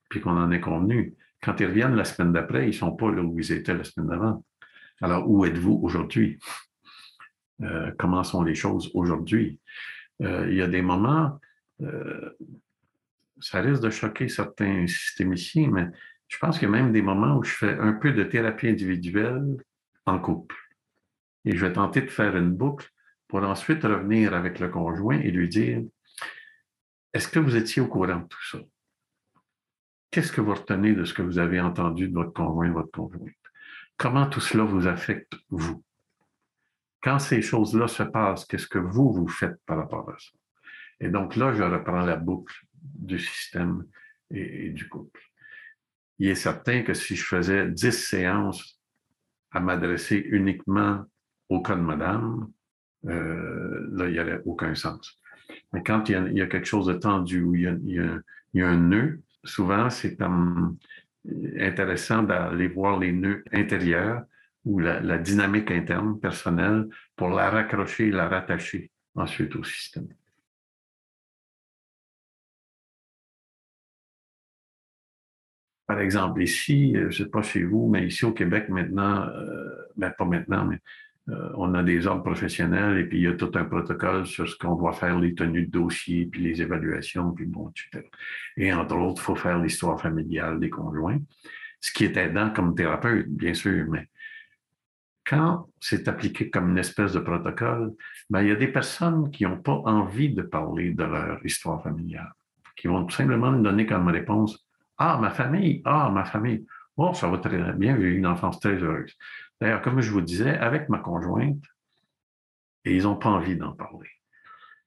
puis qu'on en ait convenu. Quand ils reviennent la semaine d'après, ils sont pas là où ils étaient la semaine d'avant. Alors, où êtes-vous aujourd'hui? Euh, comment sont les choses aujourd'hui? Euh, il y a des moments, euh, ça risque de choquer certains systémiciens, mais je pense qu'il y a même des moments où je fais un peu de thérapie individuelle en couple. Et je vais tenter de faire une boucle pour ensuite revenir avec le conjoint et lui dire, est-ce que vous étiez au courant de tout ça? Qu'est-ce que vous retenez de ce que vous avez entendu de votre conjoint, votre conjointe? Comment tout cela vous affecte, vous? Quand ces choses-là se passent, qu'est-ce que vous, vous faites par rapport à ça? Et donc là, je reprends la boucle du système et du couple il est certain que si je faisais 10 séances à m'adresser uniquement au cas de madame, euh, là, il n'y aurait aucun sens. Mais quand il y, a, quelque chose de tendu, où il y a, un nœud, souvent, c'est intéressant d'aller voir les nœuds intérieurs ou la, dynamique interne personnelle pour la raccrocher et la rattacher ensuite au système. Par exemple, ici, euh, je ne sais pas chez vous, mais ici au Québec maintenant, euh, ben, pas maintenant, mais euh, on a des ordres professionnels et puis il y a tout un protocole sur ce qu'on doit faire, les tenues de dossier, puis les évaluations, puis bon, etc. Et entre autres, il faut faire l'histoire familiale des conjoints, ce qui est aidant comme thérapeute, bien sûr, mais quand c'est appliqué comme une espèce de protocole, ben, il y a des personnes qui n'ont pas envie de parler de leur histoire familiale, qui vont tout simplement nous donner comme réponse ah, ma famille, ah, ma famille. Oh, ça va très bien, j'ai eu une enfance très heureuse. D'ailleurs, comme je vous disais, avec ma conjointe, ils n'ont pas envie d'en parler.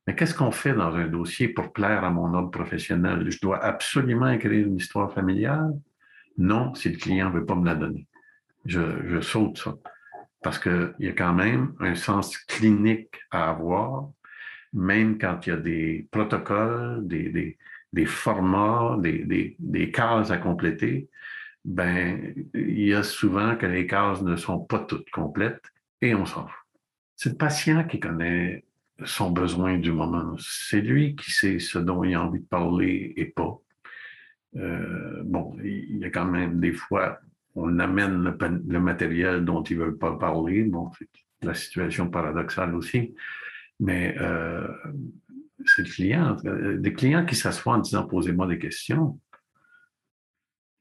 Mais qu'est-ce qu'on fait dans un dossier pour plaire à mon ordre professionnel? Je dois absolument écrire une histoire familiale? Non, si le client ne veut pas me la donner. Je, saute ça. Parce qu'il y a quand même un sens clinique à avoir, même quand il y a des protocoles, des formats, des, des, cases à compléter, ben, il y a souvent que les cases ne sont pas toutes complètes et on s'en fout. C'est le patient qui connaît son besoin du moment. C'est lui qui sait ce dont il a envie de parler et pas. Euh, bon, il y a quand même des fois, on amène le, matériel dont il ne veut pas parler. Bon, c'est la situation paradoxale aussi. Mais euh, c'est le client. Euh, des clients qui s'assoient en disant posez-moi des questions.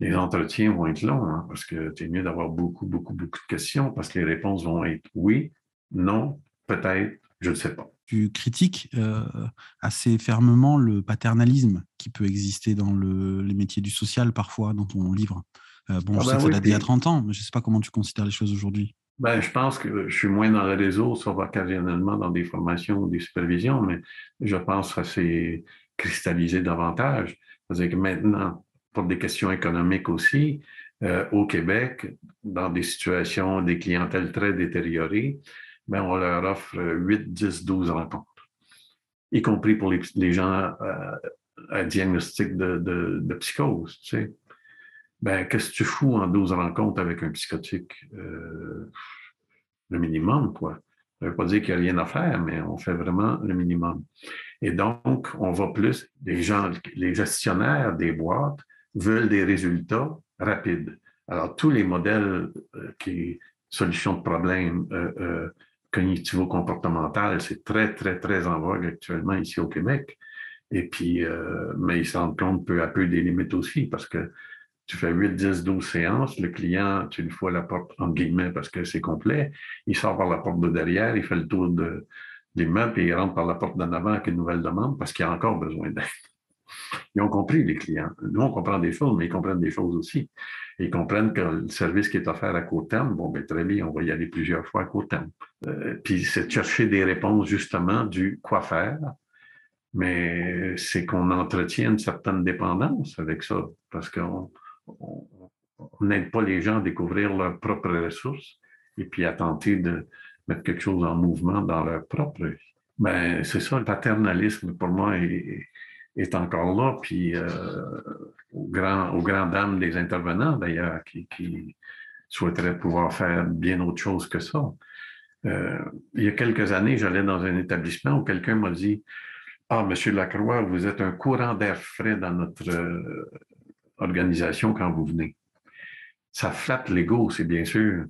Les entretiens vont être longs hein, parce que c'est mieux d'avoir beaucoup, beaucoup, beaucoup de questions parce que les réponses vont être oui, non, peut-être, je ne sais pas. Tu critiques euh, assez fermement le paternalisme qui peut exister dans les métiers du social parfois, dans ton livre. Euh, bon, je ah sais ben que ça date d'il y a 30 ans, mais je ne sais pas comment tu considères les choses aujourd'hui. Ben, je pense que je suis moins dans le réseau, sauf occasionnellement dans des formations ou des supervisions, mais je pense que ça s'est cristallisé davantage. C'est-à-dire que maintenant, pour des questions économiques aussi, euh, au Québec, dans des situations, des clientèles très détériorées, ben, on leur offre 8, 10, 12 rencontres, y compris pour les, gens euh, à diagnostic de, psychose. Tu sais. Ben, qu'est-ce que tu fous en 12 rencontres avec un psychotique? Euh, le minimum, quoi. Ça ne veut pas dire qu'il n'y a rien à faire, mais on fait vraiment le minimum. Et donc, on va plus, les gens, les gestionnaires des boîtes veulent des résultats rapides. Alors, tous les modèles euh, qui, solutions de problèmes euh, euh cognitivo-comportementales, c'est très, très, très en vogue actuellement ici au Québec. Et puis, mais ils se rendent compte peu à peu des limites aussi, parce que tu fais 8, 10, 12 séances, le client, tu lui fous la porte, en guillemets, parce que c'est complet, il sort par la porte de derrière, il fait le tour de, des meubles et il rentre par la porte d'en avant avec une nouvelle demande parce qu'il a encore besoin d'aide. Ils ont compris, les clients. Nous, on comprend des choses, mais ils comprennent des choses aussi. Ils comprennent que le service qui est offert à court terme, bon, ben, très bien, on va y aller plusieurs fois à court terme. Euh, puis c'est de chercher des réponses, justement, du quoi faire, mais c'est qu'on entretient une certaine dépendance avec ça, parce qu'on n'aide pas les gens à découvrir leurs propres ressources et puis à tenter de mettre quelque chose en mouvement dans leur propre vie. Ben, c'est ça, le paternalisme, pour moi, est, encore là, puis euh, aux, grands, aux grandes dames des intervenants, d'ailleurs, qui, qui, souhaiteraient pouvoir faire bien autre chose que ça. Euh, il y a quelques années, j'allais dans un établissement où quelqu'un m'a dit Ah, Monsieur Lacroix, vous êtes un courant d'air frais dans notre organisation quand vous venez. Ça flatte l'ego, c'est bien sûr,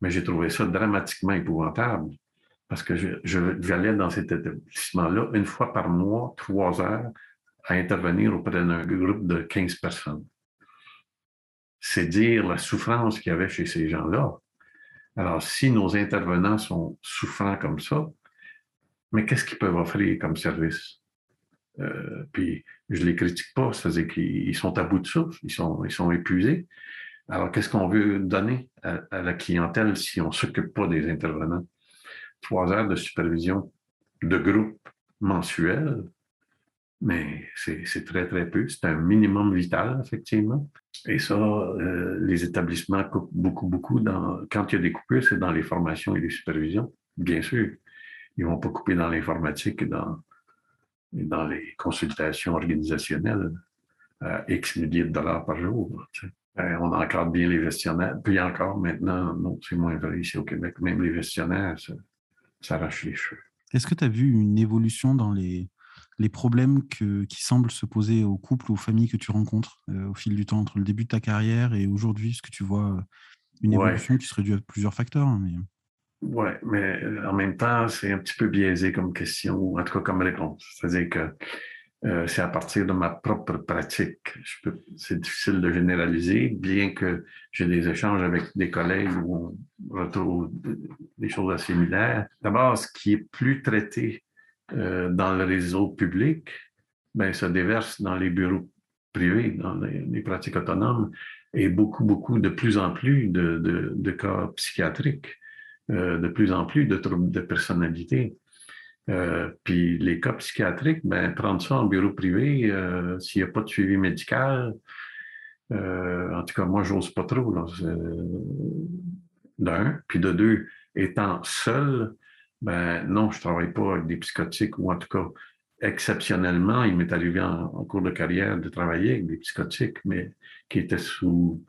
mais j'ai trouvé ça dramatiquement épouvantable parce que je, j'allais dans cet établissement-là une fois par mois, trois heures, à intervenir auprès d'un groupe de 15 personnes. C'est dire la souffrance qu'il y avait chez ces gens-là. Alors, si nos intervenants sont souffrants comme ça, mais qu'est-ce qu'ils peuvent offrir comme service? Euh, puis, je les critique pas, c'est-à-dire qu'ils sont à bout de souffle, ils sont, épuisés. Alors, qu'est-ce qu'on veut donner à, la clientèle si on ne s'occupe pas des intervenants? Trois heures de supervision de groupe mensuel, mais c'est très, très peu. C'est un minimum vital, effectivement. Et ça, euh, les établissements coupent beaucoup, beaucoup. Dans, quand il y a des coupures, c'est dans les formations et les supervisions, bien sûr. Ils ne vont pas couper dans l'informatique et dans, dans les consultations organisationnelles à X milliers de dollars par jour. Ben, on encadre bien les gestionnaires. Puis encore, maintenant, non, c'est moins vrai ici au Québec. Même les gestionnaires, ça, s'arrachent les cheveux. Est-ce que tu as vu une évolution dans les, les problèmes qui semblent se poser aux couples ou aux familles que tu rencontres euh, au fil du temps, entre le début de ta carrière et aujourd'hui? Est-ce que tu vois euh, une évolution qui serait due à plusieurs facteurs hein, mais... Oui, mais euh, en même temps, c'est un petit peu biaisé comme question, en tout cas comme réponse. C'est-à-dire que c'est à partir de ma propre pratique. C'est difficile de généraliser, bien que j'ai des échanges avec des collègues où on retrouve des choses assez similaires. D'abord, ce qui est plus traité euh, dans le réseau public, ben, ça déverse dans les bureaux privés, dans les, pratiques autonomes, et beaucoup, beaucoup, de plus en plus de, de cas psychiatriques, euh, de plus en plus de troubles de personnalité. Euh, puis les cas psychiatriques, ben, prendre ça en bureau privé, euh, s'il n'y a pas de suivi médical, en tout cas, moi, j'ose pas trop. D'un. Puis de deux, étant seul, ben non, je travaille pas avec des psychotiques, ou en tout cas, exceptionnellement, il m'est arrivé en, cours de carrière de travailler avec des psychotiques, mais qui étaient sous,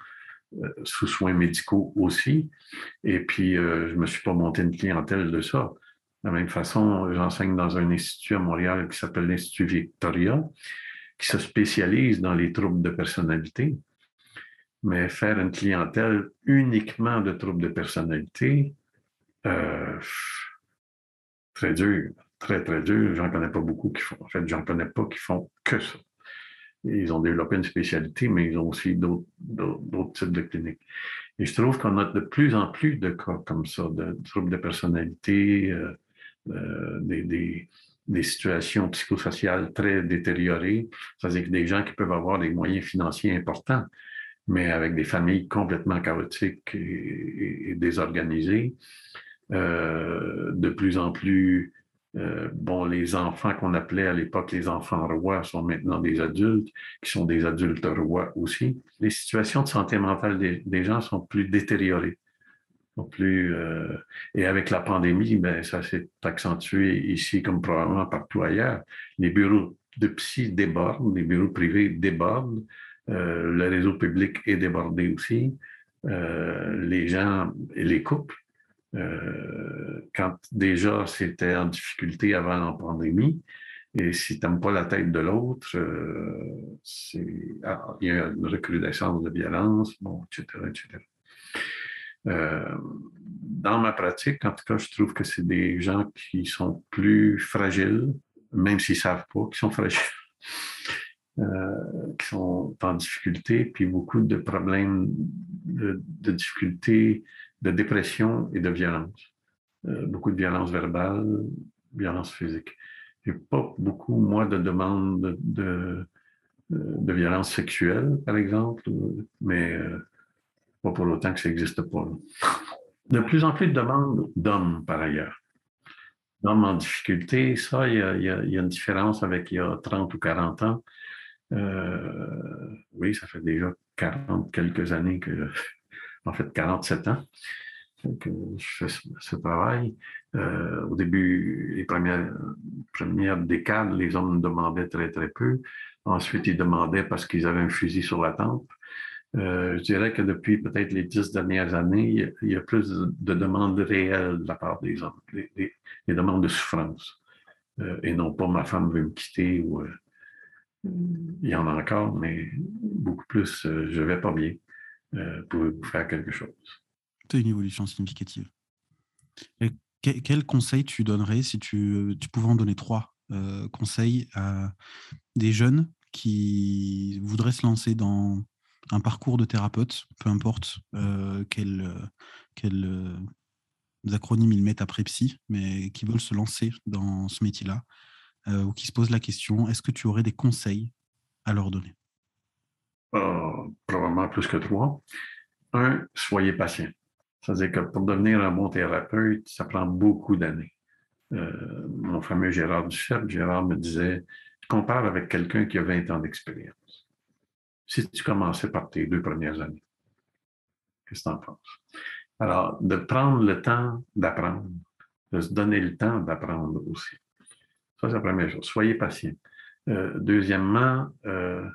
sous soins médicaux aussi. Et puis, euh, je me suis pas monté une clientèle de ça. De la même façon, j'enseigne dans un institut à Montréal qui s'appelle l'Institut Victoria, qui se spécialise dans les troubles de personnalité. Mais faire une clientèle uniquement de troubles de personnalité, euh, très dur, très, très dur. J'en connais pas beaucoup qui font. En fait, j'en connais pas qui font que ça. Ils ont développé une spécialité, mais ils ont aussi d'autres types de cliniques. Et je trouve qu'on a de plus en plus de cas comme ça, de troubles de personnalité, euh, euh, des, situations psychosociales très détériorées. C'est-à-dire que des gens qui peuvent avoir des moyens financiers importants, mais avec des familles complètement chaotiques et, et désorganisées. Euh, de plus en plus, euh, bon, les enfants qu'on appelait à l'époque les enfants rois sont maintenant des adultes, qui sont des adultes rois aussi. Les situations de santé mentale des, gens sont plus détériorées. plus. Euh, et avec la pandémie, ben, ça s'est accentué ici comme probablement partout ailleurs. Les bureaux de psy débordent, les bureaux privés débordent, euh, le réseau public est débordé aussi. Les gens et les couples, quand déjà c'était en difficulté avant la pandémie, et si tu n'aimes pas la tête de l'autre, ah, il y a une recrudescence de violence, bon, etc., etc. Euh, dans ma pratique, en tout cas, je trouve que c'est des gens qui sont plus fragiles, même s'ils ne savent pas qu'ils sont fragiles, euh, qui sont en difficulté, puis beaucoup de problèmes de, difficultés, de dépression et de violence. Euh, beaucoup de violence verbale, violence physique. Je n'ai pas beaucoup, moi, de demandes de, de, violence sexuelle, par exemple, mais pas pour autant que ça n'existe pas. De plus en plus de demandes d'hommes, par ailleurs. D'hommes en difficulté, ça, il y, a, une différence avec il y a 30 ou 40 ans. Euh, oui, ça fait déjà 40 quelques années que, en fait, 47 ans que je fais ce, travail. Euh, au début, les premières, premières décades, les hommes demandaient très, très peu. Ensuite, ils demandaient parce qu'ils avaient un fusil sur la tempe. Euh, je dirais que depuis peut-être les dix dernières années, il y a plus de demandes réelles de la part des hommes, des, demandes de souffrance. Euh, et non pas ma femme veut me quitter ou euh, il y en a encore, mais beaucoup plus je vais pas bien. Pour faire quelque chose? C'est une évolution significative. Et quel conseil tu donnerais si tu, tu pouvais en donner trois conseils à des jeunes qui voudraient se lancer dans un parcours de thérapeute, peu importe euh, quel, euh, quel euh, acronyme ils mettent après psy, mais qui veulent se lancer dans ce métier-là, ou qui se posent la question, est-ce que tu aurais des conseils à leur donner? Probablement plus que trois. Un, soyez patient. C'est-à-dire que pour devenir un bon thérapeute, ça prend beaucoup d'années. mon fameux Gérard Duceppe, Gérard me disait, compare avec quelqu'un qui a 20 ans d'expérience si tu commençais par tes deux premières années? Qu'est-ce que tu en penses? Alors, de prendre le temps d'apprendre, de se donner le temps d'apprendre aussi. Ça, c'est la première chose. Soyez patient. Euh, deuxièmement, euh,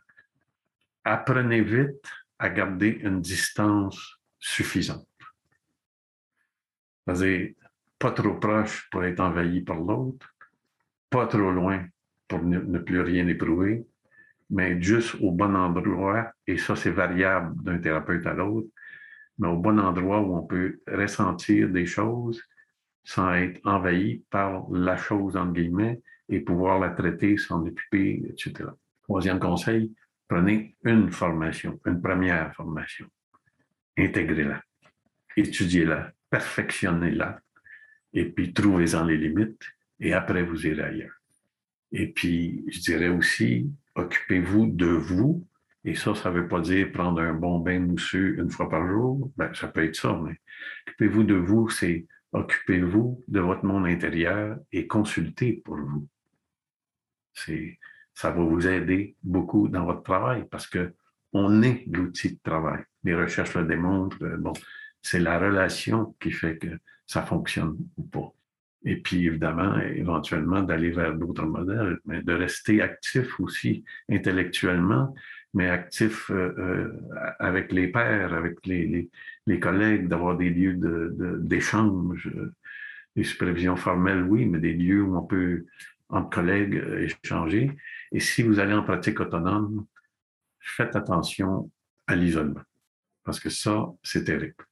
apprenez vite à garder une distance suffisante. C'est-à-dire, pas trop proche pour être envahi par l'autre, pas trop loin pour ne plus rien éprouver, mais juste au bon endroit, et ça, c'est variable d'un thérapeute à l'autre, mais au bon endroit où on peut ressentir des choses sans être envahi par la chose, entre guillemets, et pouvoir la traiter, s'en occuper, etc. Troisième conseil, prenez une formation, une première formation. Intégrez-la, étudiez-la, perfectionnez-la, et puis trouvez-en les limites, et après, vous irez ailleurs. Et puis, je dirais aussi, occupez-vous de vous. Et ça, ça ne veut pas dire prendre un bon bain mousseux une fois par jour. Ben, ça peut être ça, mais occupez-vous de vous, c'est occupez-vous de votre monde intérieur et consultez pour vous. C'est, ça va vous aider beaucoup dans votre travail parce que on est l'outil de travail. Les recherches le démontrent. Bon, c'est la relation qui fait que ça fonctionne ou pas. Et puis, évidemment, éventuellement, d'aller vers d'autres modèles, mais de rester actif aussi intellectuellement, mais actif euh, euh, avec les pairs, avec les, collègues, d'avoir des lieux d'échange, de, des supervisions formelles, oui, mais des lieux où on peut, entre collègues, échanger. Et si vous allez en pratique autonome, faites attention à l'isolement, parce que ça, c'est terrible.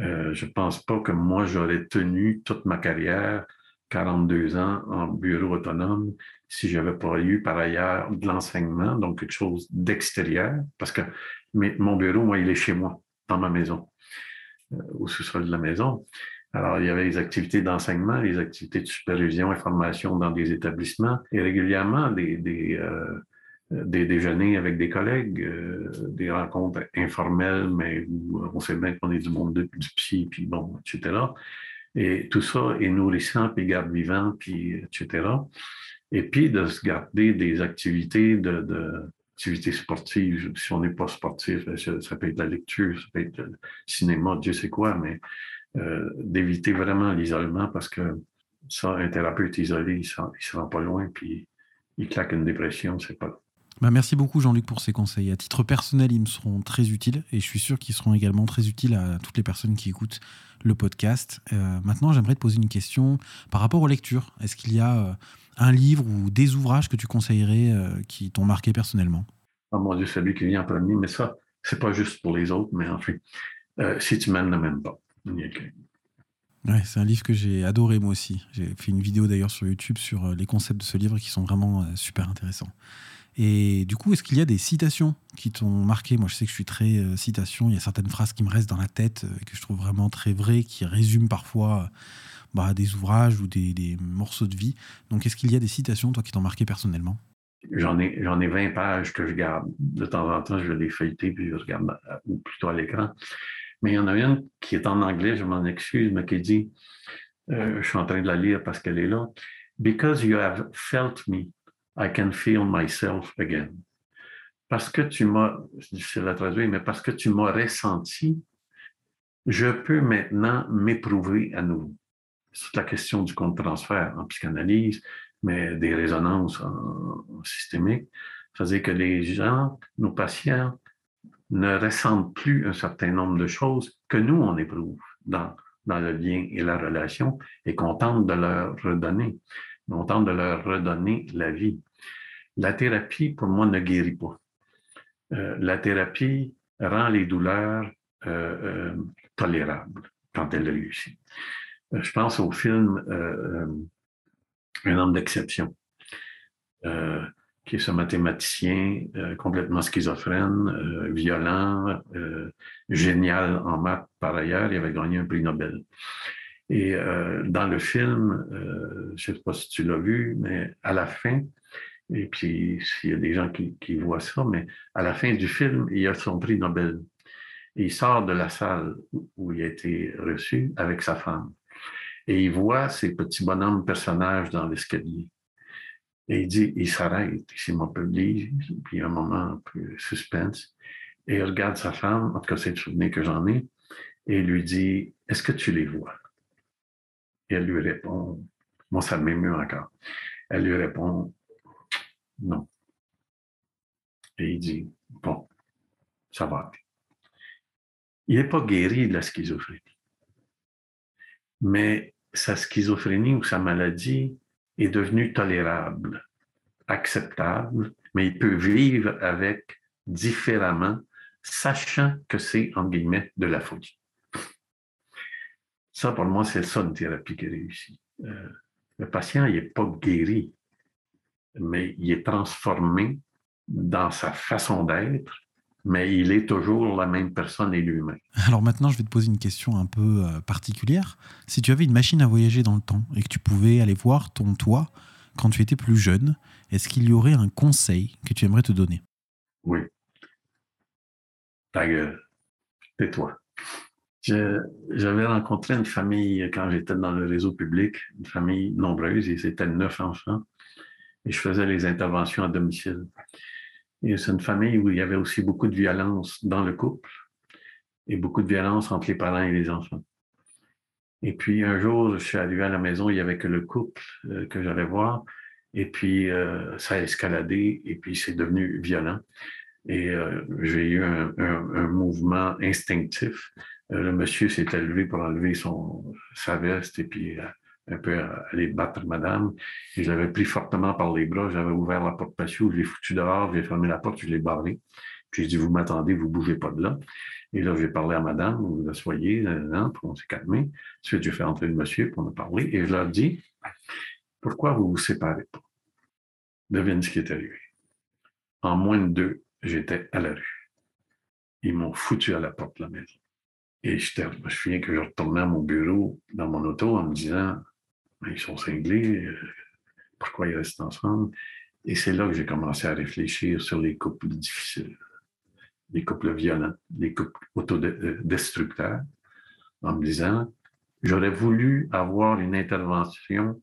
Euh, je ne pense pas que moi, j'aurais tenu toute ma carrière, 42 ans en bureau autonome, si je n'avais pas eu par ailleurs de l'enseignement, donc quelque chose d'extérieur, parce que mon bureau, moi, il est chez moi, dans ma maison, euh, au sous-sol de la maison. Alors, il y avait les activités d'enseignement, les activités de supervision et formation dans des établissements, et régulièrement des, des euh, des déjeuners avec des collègues, euh, des rencontres informelles, mais où on sait bien qu'on est du monde de, du psy, puis bon, etc. Et tout ça est nourrissant, puis garde vivant, puis etc. Et puis de se garder des activités de, de activité sportive. Si on n'est pas sportif, ben, ça, peut être la lecture, ça peut être le cinéma, Dieu sait quoi, mais euh, d'éviter vraiment l'isolement parce que ça, un thérapeute isolé, il ne se rend pas loin, puis il claque une dépression, c'est pas bah, merci beaucoup Jean-Luc pour ces conseils. À titre personnel, ils me seront très utiles et je suis sûr qu'ils seront également très utiles à toutes les personnes qui écoutent le podcast. Euh, maintenant, j'aimerais te poser une question par rapport aux lectures. Est-ce qu'il y a euh, un livre ou des ouvrages que tu conseillerais euh, qui t'ont marqué personnellement? Oh mon Dieu, celui qui vient en premier, mais ça, c'est pas juste pour les autres, mais enfin, si tu m'aimes, ne m'aimes pas. Ouais, c'est un livre que j'ai adoré moi aussi. J'ai fait une vidéo d'ailleurs sur YouTube sur les concepts de ce livre qui sont vraiment super intéressants. Et du coup, est-ce qu'il y a des citations qui t'ont marqué? Moi, je sais que je suis très euh, citation. Il y a certaines phrases qui me restent dans la tête, euh, que je trouve vraiment très vraies, qui résument parfois bah, des ouvrages ou des, morceaux de vie. Donc, est-ce qu'il y a des citations, toi, qui t'ont marqué personnellement? J'en ai, j'en ai 20 pages que je garde. De temps en temps, je vais les feuilleter, puis je regarde, ou plutôt à l'écran. Mais il y en a une qui est en anglais, je m'en excuse, mais qui dit, euh, je suis en train de la lire parce qu'elle est là. Because you have felt me, I can feel myself again. Parce que tu m'as, c'est la traduire, mais parce que tu m'as ressenti, je peux maintenant m'éprouver à nouveau. C'est la question du compte transfert en psychanalyse, mais des résonances en, systémique. C'est-à-dire que les gens, nos patients, ne ressentent plus un certain nombre de choses que nous, on éprouve dans, dans le lien et la relation et qu'on tente de leur redonner. On tente de leur redonner la vie. La thérapie, pour moi, ne guérit pas. Euh, la thérapie rend les douleurs euh, euh, tolérables quand elle réussit. je pense au film Un homme d'exception, qui est ce mathématicien complètement schizophrène, violent, génial en maths par ailleurs. Il avait gagné un prix Nobel. Et dans le film, je ne sais pas si tu l'as vu, mais à la fin, et puis, s'il y a des gens qui, qui, voient ça, mais à la fin du film, il a son prix Nobel. il sort de la salle où il a été reçu avec sa femme. Et il voit ces petits bonhommes personnages dans l'escalier. Et il dit, il s'arrête, il s'est puis il y a un moment un peu suspense. Et il regarde sa femme, en tout cas c'est le souvenir que j'en ai, et lui dit, est-ce que tu les vois? Et elle lui répond, moi ça m'émeut encore. Elle lui répond, non. Et il dit, bon, ça va. Il n'est pas guéri de la schizophrénie. Mais sa schizophrénie ou sa maladie est devenue tolérable, acceptable, mais il peut vivre avec différemment, sachant que c'est, en guillemets, de la folie. Ça, pour moi, c'est ça une thérapie qui réussit. Euh, le patient, il n'est pas guéri mais il est transformé dans sa façon d'être, mais il est toujours la même personne et lui-même. Alors maintenant, je vais te poser une question un peu euh, particulière. Si tu avais une machine à voyager dans le temps et que tu pouvais aller voir ton toi quand tu étais plus jeune, est-ce qu'il y aurait un conseil que tu aimerais te donner? Oui. Ta gueule. Tais-toi. J'avais rencontré une famille quand j'étais dans le réseau public, une famille nombreuse, et c'était neuf enfants et je faisais les interventions à domicile. C'est une famille où il y avait aussi beaucoup de violence dans le couple et beaucoup de violence entre les parents et les enfants. Et puis un jour, je suis arrivé à la maison, il n'y avait que le couple euh, que j'allais voir. Et puis euh, ça a escaladé et puis c'est devenu violent. Et euh, j'ai eu un, mouvement instinctif. le monsieur s'est élevé pour enlever son, sa veste et puis un peu aller battre madame. Et je l'avais pris fortement par les bras, j'avais ouvert la porte patio, je l'ai foutu dehors, j'ai fermé la porte, je l'ai barré. Puis j'ai dit, vous m'attendez, vous bougez pas de là. Et là, j'ai parlé à madame, vous asseyez, non, on s'est calmé. Ensuite, j'ai fait entrer le monsieur, pour on a parlé, et je leur dis, pourquoi vous vous séparez pas? Devine ce qui est arrivé. En moins de deux, j'étais à la rue. Ils m'ont foutu à la porte de la maison. Et je me souviens que je retournais à mon bureau dans mon auto en me disant ils sont cinglés, euh, pourquoi ils restent ensemble? Et c'est là que j'ai commencé à réfléchir sur les couples difficiles, les couples violents, les couples autodestructeurs, en me disant, j'aurais voulu avoir une intervention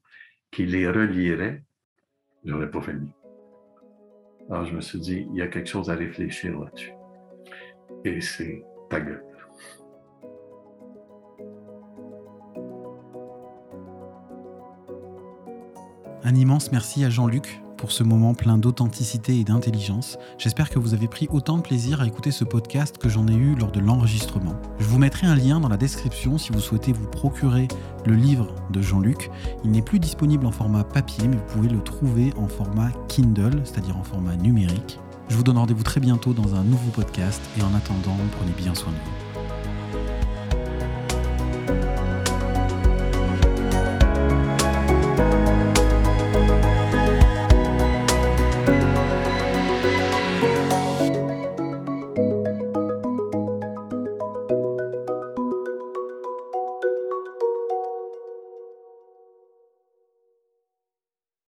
qui les relierait, j'aurais pas mieux. Alors, je me suis dit, il y a quelque chose à réfléchir là-dessus. Et c'est ta gueule. Un immense merci à Jean-Luc pour ce moment plein d'authenticité et d'intelligence. J'espère que vous avez pris autant de plaisir à écouter ce podcast que j'en ai eu lors de l'enregistrement. Je vous mettrai un lien dans la description si vous souhaitez vous procurer le livre de Jean-Luc. Il n'est plus disponible en format papier, mais vous pouvez le trouver en format Kindle, c'est-à-dire en format numérique. Je vous donne rendez-vous très bientôt dans un nouveau podcast et en attendant, prenez bien soin de vous.